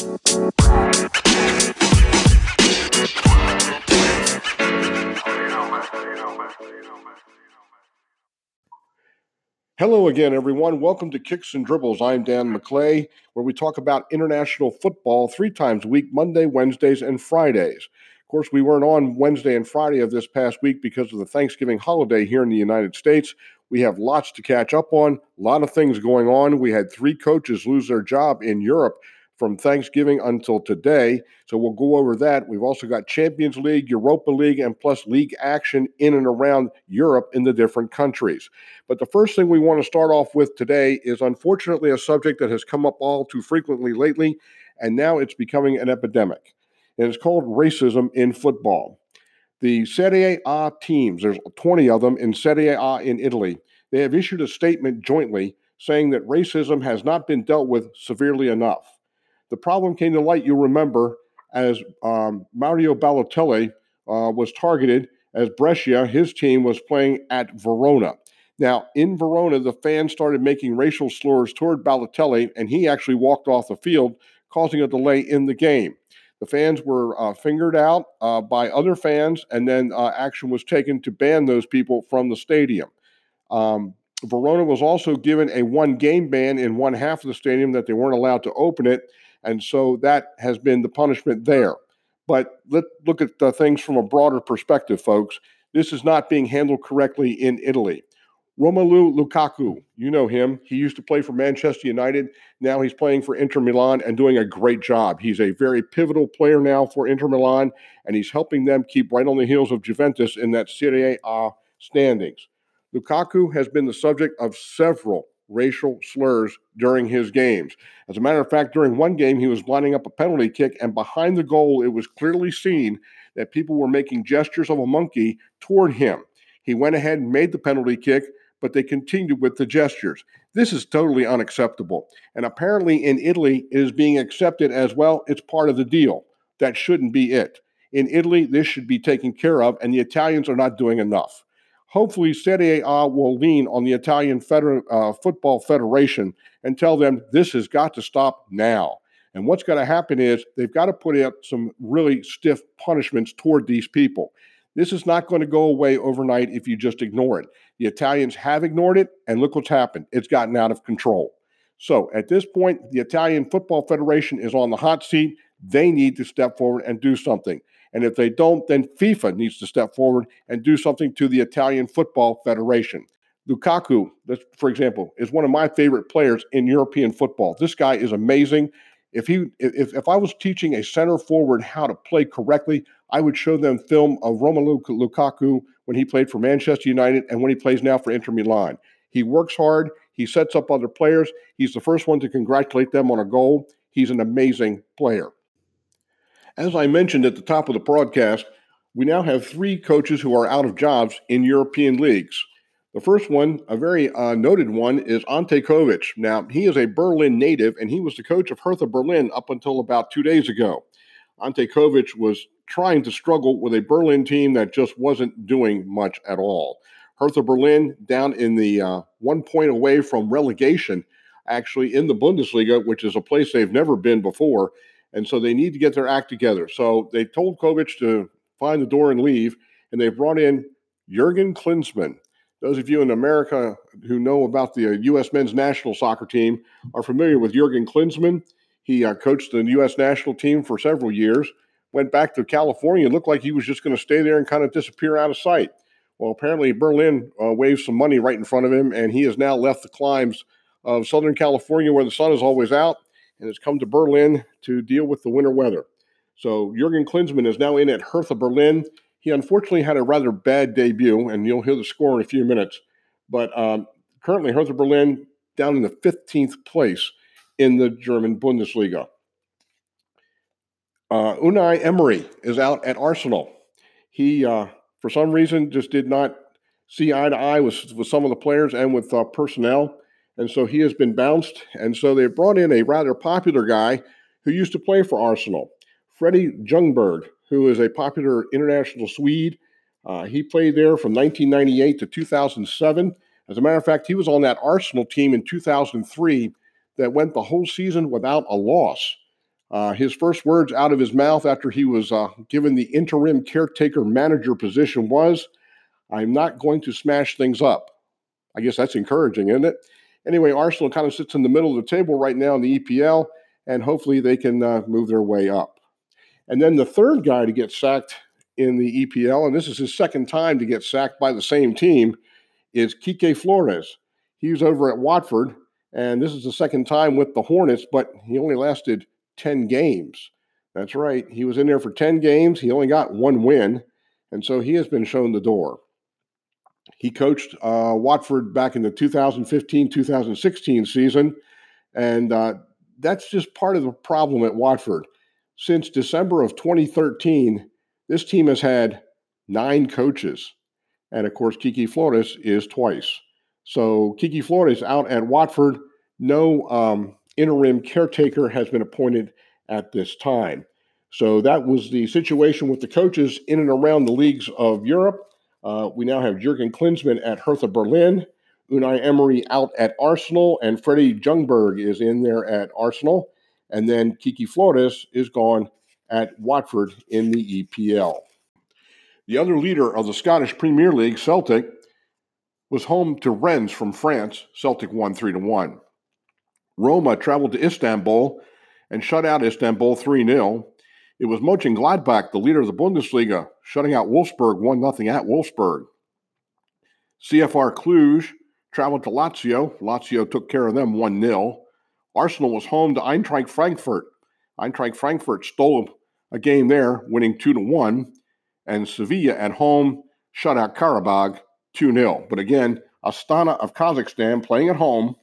Hello again, everyone. Welcome to Kicks and Dribbles. I'm Dan McClay, where we talk about international football three times a week Monday, Wednesdays, and Fridays. Of course, we weren't on Wednesday and Friday of this past week because of the Thanksgiving holiday here in the United States. We have lots to catch up on, a lot of things going on. We had three coaches lose their job in Europe from Thanksgiving until today. So we'll go over that. We've also got Champions League, Europa League, and plus league action in and around Europe in the different countries. But the first thing we want to start off with today is unfortunately a subject that has come up all too frequently lately, and now it's becoming an epidemic. And it's called racism in football. The Serie A teams, there's 20 of them in Serie A in Italy, they have issued a statement jointly saying that racism has not been dealt with severely enough. The problem came to light, you remember, as um, Mario Balotelli uh, was targeted as Brescia, his team, was playing at Verona. Now, in Verona, the fans started making racial slurs toward Balotelli, and he actually walked off the field, causing a delay in the game. The fans were uh, fingered out uh, by other fans, and then uh, action was taken to ban those people from the stadium. Um, Verona was also given a one game ban in one half of the stadium that they weren't allowed to open it. And so that has been the punishment there. But let's look at the things from a broader perspective, folks. This is not being handled correctly in Italy. Romelu Lukaku, you know him. He used to play for Manchester United. Now he's playing for Inter Milan and doing a great job. He's a very pivotal player now for Inter Milan, and he's helping them keep right on the heels of Juventus in that Serie A standings. Lukaku has been the subject of several racial slurs during his games. As a matter of fact, during one game, he was lining up a penalty kick, and behind the goal, it was clearly seen that people were making gestures of a monkey toward him. He went ahead and made the penalty kick, but they continued with the gestures. This is totally unacceptable. And apparently, in Italy, it is being accepted as well. It's part of the deal. That shouldn't be it. In Italy, this should be taken care of, and the Italians are not doing enough hopefully Serie A will lean on the Italian Feder- uh, Football Federation and tell them this has got to stop now. And what's going to happen is they've got to put out some really stiff punishments toward these people. This is not going to go away overnight if you just ignore it. The Italians have ignored it, and look what's happened. It's gotten out of control. So at this point, the Italian Football Federation is on the hot seat. They need to step forward and do something. And if they don't, then FIFA needs to step forward and do something to the Italian Football Federation. Lukaku, for example, is one of my favorite players in European football. This guy is amazing. If he if, if I was teaching a center forward how to play correctly, I would show them film of Romelu Lukaku when he played for Manchester United and when he plays now for Inter Milan. He works hard, he sets up other players. He's the first one to congratulate them on a goal. He's an amazing player. As I mentioned at the top of the broadcast, we now have three coaches who are out of jobs in European leagues. The first one, a very uh, noted one, is Ante Covic. Now, he is a Berlin native, and he was the coach of Hertha Berlin up until about two days ago. Ante Covic was trying to struggle with a Berlin team that just wasn't doing much at all. Hertha Berlin down in the uh, one point away from relegation, actually in the Bundesliga, which is a place they've never been before. And so they need to get their act together. So they told Covic to find the door and leave, and they brought in Jurgen Klinsmann. Those of you in America who know about the U.S. Uh, men's national soccer team are familiar with Jurgen Klinsmann. He uh, coached the U.S. national team for several years, went back to California, looked like he was just going to stay there and kind of disappear out of sight. Well, apparently Berlin uh, waved some money right in front of him, and he has now left the climes of Southern California where the sun is always out and has come to Berlin to deal with the winter weather. So Jurgen Klinsmann is now in at Hertha Berlin. He unfortunately had a rather bad debut, and you'll hear the score in a few minutes. But um, currently, Hertha Berlin down in the 15th place in the German Bundesliga. Uh, Unai Emery is out at Arsenal. He, uh, for some reason, just did not see eye to eye with, with some of the players and with uh, personnel. And so he has been bounced. And so they brought in a rather popular guy who used to play for Arsenal, Freddie Ljungberg, who is a popular international Swede. Uh, he played there from 1998 to 2007. As a matter of fact, he was on that Arsenal team in 2003 that went the whole season without a loss. Uh, his first words out of his mouth after he was uh, given the interim caretaker manager position was, I'm not going to smash things up. I guess that's encouraging, isn't it? Anyway, Arsenal kind of sits in the middle of the table right now in the EPL, and hopefully they can uh, move their way up. And then the third guy to get sacked in the EPL, and this is his second time to get sacked by the same team, is Quique Flores. He was over at Watford, and this is the second time with the Hornets, but he only lasted 10 games. That's right. He was in there for 10 games. He only got one win, and so he has been shown the door. He coached uh, Watford back in the 2015 2016 season, and uh, that's just part of the problem at Watford. Since December of 2013, this team has had nine coaches. And of course, Quique Flores is twice. So Quique Flores out at Watford. No um, interim caretaker has been appointed at this time. So that was the situation with the coaches in and around the leagues of Europe. Uh, we now have Jurgen Klinsmann at Hertha Berlin, Unai Emery out at Arsenal, and Freddie Ljungberg is in there at Arsenal. And then Quique Flores is gone at Watford in the EPL. The other leader of the Scottish Premier League, Celtic, was home to Rennes from France. Celtic won 3 to 1. Roma traveled to Istanbul and shut out Istanbul 3 0. It was Mönchengladbach, the leader of the Bundesliga, shutting out Wolfsburg 1 0 at Wolfsburg. CFR Cluj traveled to Lazio. Lazio took care of them 1 0. Arsenal was home to Eintracht Frankfurt. Eintracht Frankfurt stole a game there, winning 2 to 1. And Sevilla at home shut out Qarabag 2 0. But again, Astana of Kazakhstan playing at home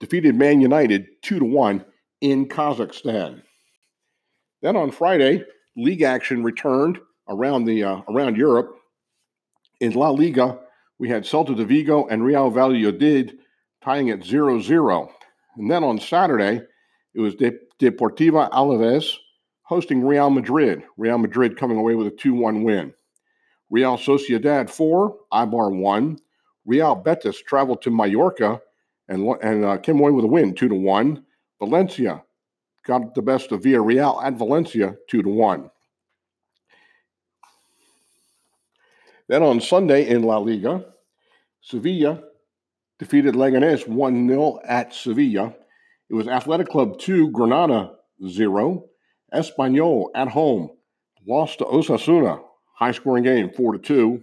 defeated Man United 2 to 1 in Kazakhstan. Then on Friday, league action returned around the uh, around Europe. In La Liga, we had Celta de Vigo and Real Valladolid tying at 0-0. And then on Saturday, it was De- Deportiva Alaves hosting Real Madrid. Real Madrid coming away with a 2 1 win. Real Sociedad 4, Eibar 1. Real Betis traveled to Mallorca and, and uh, came away with a win 2 to 1. Valencia got the best of Villarreal at Valencia 2 to 1. Then on Sunday in La Liga, Sevilla defeated Leganés 1 0 at Sevilla. It was Athletic Club 2, Granada 0. Espanyol at home lost to Osasuna, high scoring game, 4 to 2.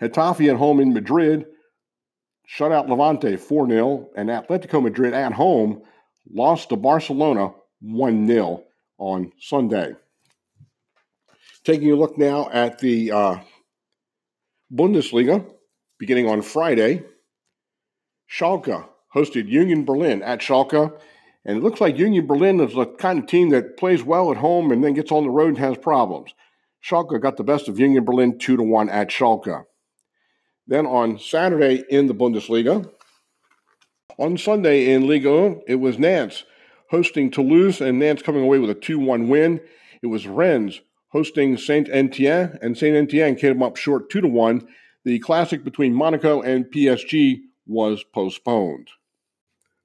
Getafe at home in Madrid shut out Levante 4 0, and Atletico Madrid at home lost to Barcelona 1 0 on Sunday. Taking a look now at the uh, Bundesliga, beginning on Friday, Schalke hosted Union Berlin at Schalke. And it looks like Union Berlin is the kind of team that plays well at home and then gets on the road and has problems. Schalke got the best of Union Berlin 2 to 1 at Schalke. Then on Saturday in the Bundesliga, on Sunday in Ligue, 1, it was Nantes hosting Toulouse and Nantes coming away with a 2 1 win. It was Rennes hosting Saint Etienne, and Saint Etienne came up short 2 1. The classic between Monaco and PSG was postponed.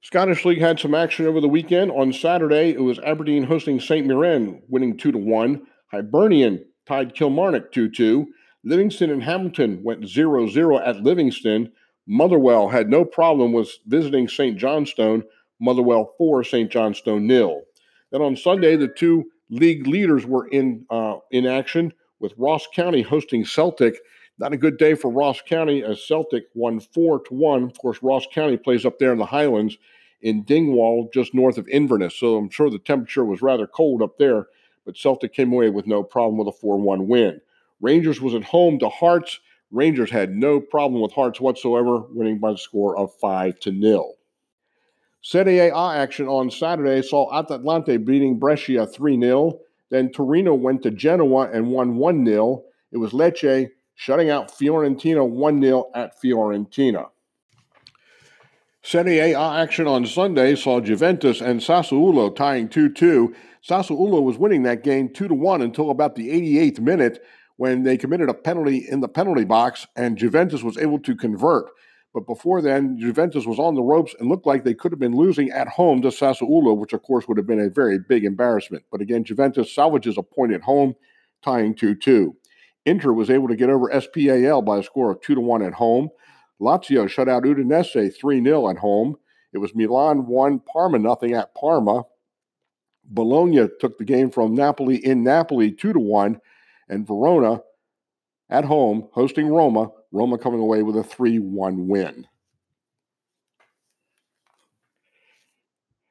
Scottish League had some action over the weekend. On Saturday, it was Aberdeen hosting St. Mirren, winning 2 to 1. Hibernian tied Kilmarnock 2 2. Livingston and Hamilton went 0 0 at Livingston. Motherwell had no problem with visiting St. Johnstone. Motherwell 4, St. Johnstone nil. Then on Sunday, the two league leaders were in uh, in action with Ross County hosting Celtic. Not a good day for Ross County as Celtic won 4 to 1. Of course, Ross County plays up there in the Highlands in Dingwall, just north of Inverness. So I'm sure the temperature was rather cold up there, but Celtic came away with no problem with a 4 1 win. Rangers was at home to Hearts. Rangers had no problem with Hearts whatsoever, winning by the score of 5 to 0. Serie A action on Saturday saw Atalanta beating Brescia 3 0. Then Torino went to Genoa and won 1 0. It was Lecce shutting out Fiorentina 1 0 at Fiorentina. Serie A action on Sunday saw Juventus and Sassuolo tying 2 2. Sassuolo was winning that game 2 1 until about the 88th minute when they committed a penalty in the penalty box and Juventus was able to convert. But before then, Juventus was on the ropes and looked like they could have been losing at home to Sassuolo, which of course would have been a very big embarrassment. But again, Juventus salvages a point at home, tying 2 2. Inter was able to get over SPAL by a score of 2 to 1 at home. Lazio shut out Udinese 3 0 at home. It was Milan 1, Parma nothing at Parma. Bologna took the game from Napoli in Napoli 2 to 1. And Verona at home hosting Roma Roma coming away with a 3 1 win.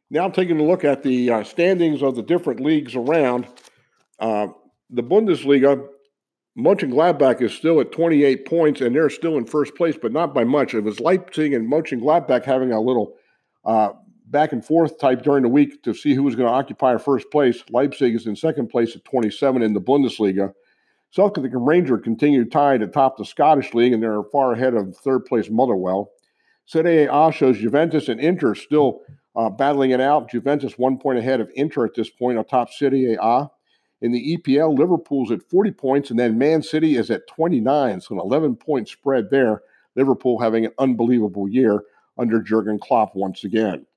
Now, taking a look at the uh, standings of the different leagues around, uh, the Bundesliga, Mönchengladbach is still at 28 points, and they're still in first place, but not by much. It was Leipzig and Mönchengladbach having a little uh, back and forth type during the week to see who was going to occupy first place. Leipzig is in second place at 27 in the Bundesliga. Celtic and Ranger continue tied atop the Scottish League, and they're far ahead of third place Motherwell. Serie A shows Juventus and Inter still uh, battling it out. Juventus one point ahead of Inter at this point atop Serie A. In the EPL, Liverpool's at 40 points, and then Man City is at 29, so an 11 point spread there. Liverpool having an unbelievable year under Jurgen Klopp once again.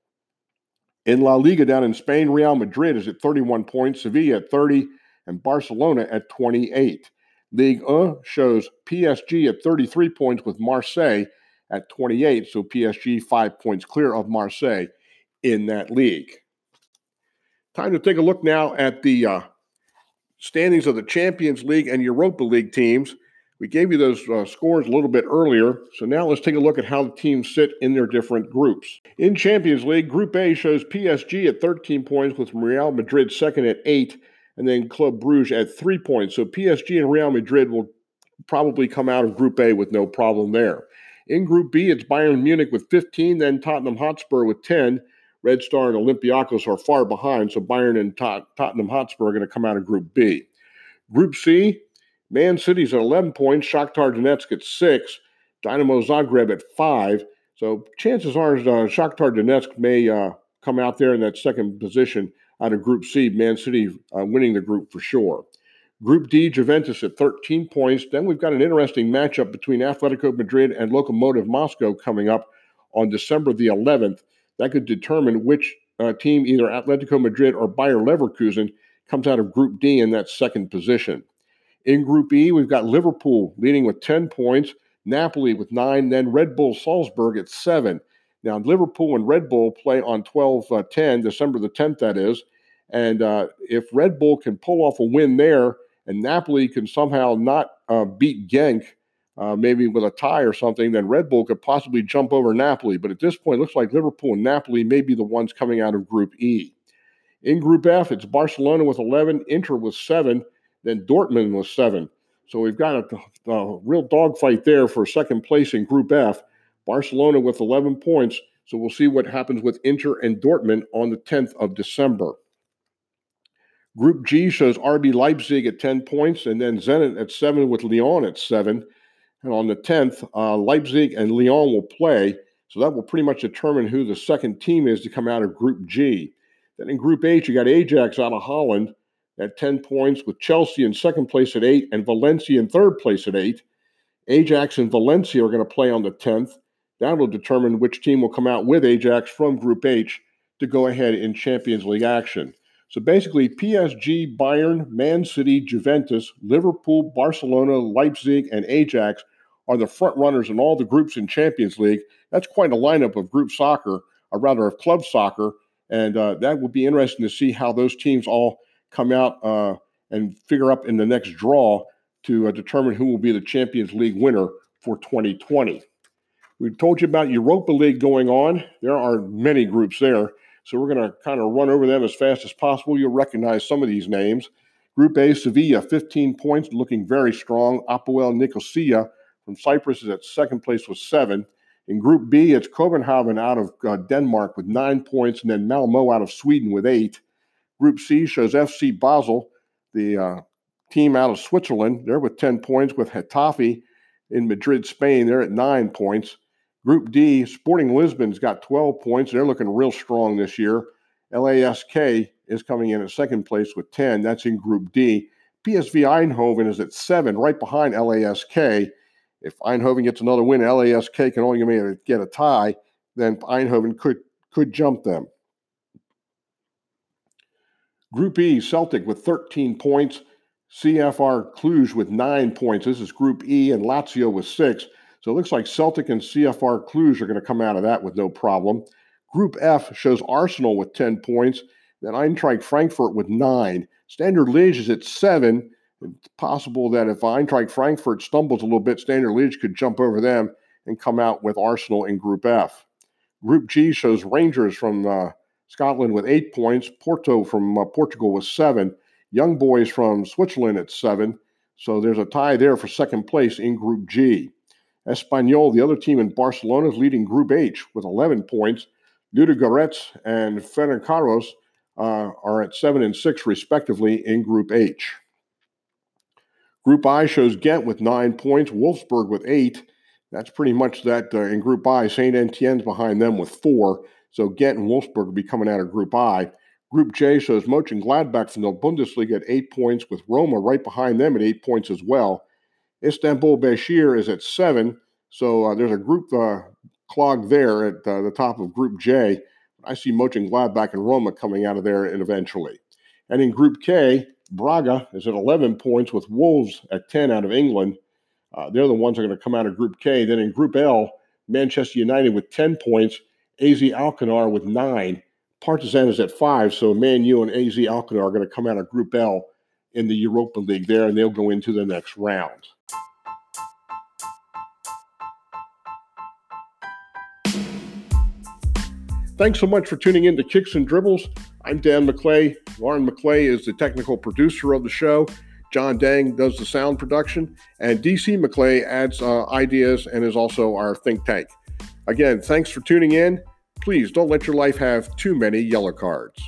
In La Liga down in Spain, Real Madrid is at 31 points, Sevilla at 30, and Barcelona at 28. Ligue 1 shows PSG at 33 points with Marseille at 28, so PSG five points clear of Marseille in that league. Time to take a look now at the uh, standings of the Champions League and Europa League teams. We gave you those uh, scores a little bit earlier, so now let's take a look at how the teams sit in their different groups. In Champions League, Group A shows PSG at 13 points with Real Madrid second at 8 and then Club Bruges at three points. So PSG and Real Madrid will probably come out of Group A with no problem there. In Group B, it's Bayern Munich with 15, then Tottenham Hotspur with 10. Red Star and Olympiacos are far behind, so Bayern and Tot- Tottenham Hotspur are going to come out of Group B. Group C, Man City's at 11 points, Shakhtar Donetsk at 6, Dynamo Zagreb at 5. So chances are uh, Shakhtar Donetsk may uh, come out there in that second position out of Group C, Man City uh, winning the group for sure. Group D, Juventus at 13 points. Then we've got an interesting matchup between Atletico Madrid and Lokomotiv Moscow coming up on December the 11th. That could determine which uh, team, either Atletico Madrid or Bayer Leverkusen, comes out of Group D in that second position. In Group E, we've got Liverpool leading with 10 points, Napoli with nine, then Red Bull Salzburg at seven. Now, Liverpool and Red Bull play on 12 uh, 10, December the 10th, that is. And uh, if Red Bull can pull off a win there and Napoli can somehow not uh, beat Genk, uh, maybe with a tie or something, then Red Bull could possibly jump over Napoli. But at this point, it looks like Liverpool and Napoli may be the ones coming out of Group E. In Group F, it's Barcelona with 11, Inter with 7, then Dortmund with 7. So we've got a, a real dogfight there for second place in Group F. Barcelona with 11 points. So we'll see what happens with Inter and Dortmund on the 10th of December. Group G shows RB Leipzig at 10 points and then Zenit at 7 with Lyon at 7. And on the 10th, uh, Leipzig and Lyon will play. So that will pretty much determine who the second team is to come out of Group G. Then in Group H, you got Ajax out of Holland at 10 points with Chelsea in second place at 8 and Valencia in third place at 8. Ajax and Valencia are going to play on the 10th. That will determine which team will come out with Ajax from Group H to go ahead in Champions League action. So basically, PSG, Bayern, Man City, Juventus, Liverpool, Barcelona, Leipzig, and Ajax are the front runners in all the groups in Champions League. That's quite a lineup of group soccer, or rather of club soccer, and uh, that will be interesting to see how those teams all come out uh, and figure up in the next draw to uh, determine who will be the Champions League winner for 2020. We told you about Europa League going on. There are many groups there. So we're going to kind of run over them as fast as possible. You'll recognize some of these names. Group A, Sevilla, 15 points, looking very strong. Apoel Nicosia from Cyprus is at second place with seven. In Group B, it's Copenhagen out of uh, Denmark with nine points, and then Malmo out of Sweden with eight. Group C shows FC Basel, the uh, team out of Switzerland. They're with 10 points, with Getafe in Madrid, Spain. They're at nine points. Group D, Sporting Lisbon's got 12 points. They're looking real strong this year. LASK is coming in at second place with 10. That's in Group D. PSV Eindhoven is at seven, right behind LASK. If Eindhoven gets another win, LASK can only get a tie, then Eindhoven could could jump them. Group E, Celtic with 13 points, CFR Cluj with nine points. This is Group E, and Lazio with six. So it looks like Celtic and CFR Cluj are going to come out of that with no problem. Group F shows Arsenal with 10 points, then Eintracht Frankfurt with nine. Standard Liège is at seven. It's possible that if Eintracht Frankfurt stumbles a little bit, Standard Liège could jump over them and come out with Arsenal in Group F. Group G shows Rangers from uh, Scotland with eight points, Porto from uh, Portugal with seven, Young Boys from Switzerland at seven. So there's a tie there for second place in Group G. Espanyol, the other team in Barcelona, is leading Group H with 11 points. Ludogorets and Ferencvaros uh, are at seven and six, respectively, in Group H. Group I shows Ghent with nine points, Wolfsburg with eight. That's pretty much that uh, in Group I. St. Etienne's behind them with four. So Ghent and Wolfsburg will be coming out of Group I. Group J shows Mönchengladbach from the Bundesliga at eight points, with Roma right behind them at eight points as well. Istanbul Bashir is at seven. So uh, there's a group uh, clog there at uh, the top of Group J. I see Mönchengladbach and Roma coming out of there and eventually. And in Group K, Braga is at 11 points with Wolves at 10 out of England. Uh, they're the ones that are going to come out of Group K. Then in Group L, Manchester United with 10 points, AZ Alkmaar with nine. Partizan is at five, so Man U and AZ Alkmaar are going to come out of Group L in the Europa League there, and they'll go into the next round. Thanks so much for tuning in to Kicks and Dribbles. I'm Dan McClay. Lauren McClay is the technical producer of the show. John Dang does the sound production, and DC McClay adds uh, ideas and is also our think tank. Again, thanks for tuning in. Please don't let your life have too many yellow cards.